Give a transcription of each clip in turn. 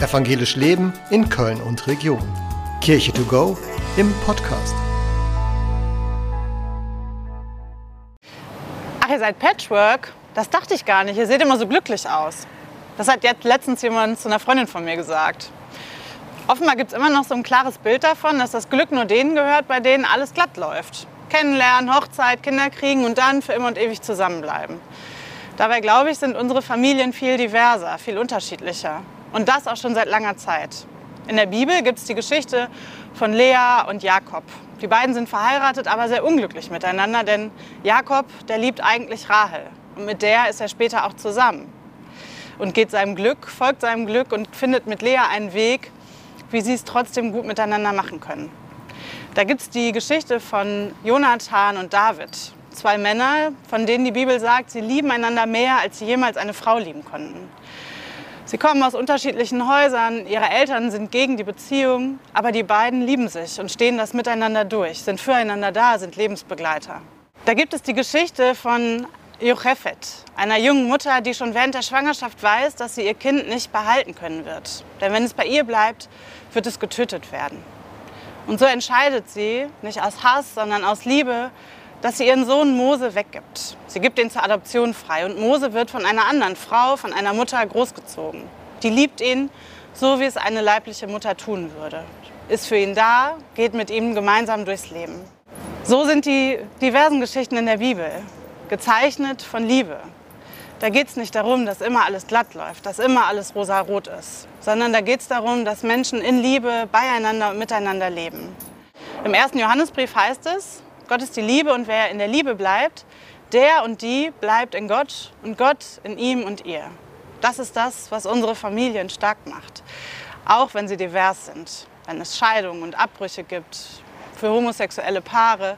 Evangelisch Leben in Köln und Region. Kirche to go im Podcast. Ach, ihr seid Patchwork? Das dachte ich gar nicht. Ihr seht immer so glücklich aus. Das hat jetzt letztens jemand zu einer Freundin von mir gesagt. Offenbar gibt es immer noch so ein klares Bild davon, dass das Glück nur denen gehört, bei denen alles glatt läuft. Kennenlernen, Hochzeit, Kinder kriegen und dann für immer und ewig zusammenbleiben. Dabei glaube ich, sind unsere Familien viel diverser, viel unterschiedlicher. Und das auch schon seit langer Zeit. In der Bibel gibt es die Geschichte von Lea und Jakob. Die beiden sind verheiratet, aber sehr unglücklich miteinander, denn Jakob, der liebt eigentlich Rahel. Und mit der ist er später auch zusammen. Und geht seinem Glück, folgt seinem Glück und findet mit Lea einen Weg, wie sie es trotzdem gut miteinander machen können. Da gibt es die Geschichte von Jonathan und David. Zwei Männer, von denen die Bibel sagt, sie lieben einander mehr, als sie jemals eine Frau lieben konnten. Sie kommen aus unterschiedlichen Häusern, ihre Eltern sind gegen die Beziehung, aber die beiden lieben sich und stehen das miteinander durch, sind füreinander da, sind Lebensbegleiter. Da gibt es die Geschichte von Jochefet, einer jungen Mutter, die schon während der Schwangerschaft weiß, dass sie ihr Kind nicht behalten können wird. Denn wenn es bei ihr bleibt, wird es getötet werden. Und so entscheidet sie, nicht aus Hass, sondern aus Liebe, dass sie ihren Sohn Mose weggibt. Sie gibt ihn zur Adoption frei und Mose wird von einer anderen Frau, von einer Mutter großgezogen. Die liebt ihn, so wie es eine leibliche Mutter tun würde. Ist für ihn da, geht mit ihm gemeinsam durchs Leben. So sind die diversen Geschichten in der Bibel, gezeichnet von Liebe. Da geht es nicht darum, dass immer alles glatt läuft, dass immer alles rosa-rot ist, sondern da geht es darum, dass Menschen in Liebe beieinander und miteinander leben. Im ersten Johannesbrief heißt es, Gott ist die Liebe und wer in der Liebe bleibt, der und die bleibt in Gott und Gott in ihm und ihr. Das ist das, was unsere Familien stark macht, auch wenn sie divers sind, wenn es Scheidungen und Abbrüche gibt, für homosexuelle Paare,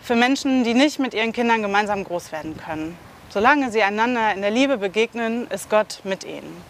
für Menschen, die nicht mit ihren Kindern gemeinsam groß werden können. Solange sie einander in der Liebe begegnen, ist Gott mit ihnen.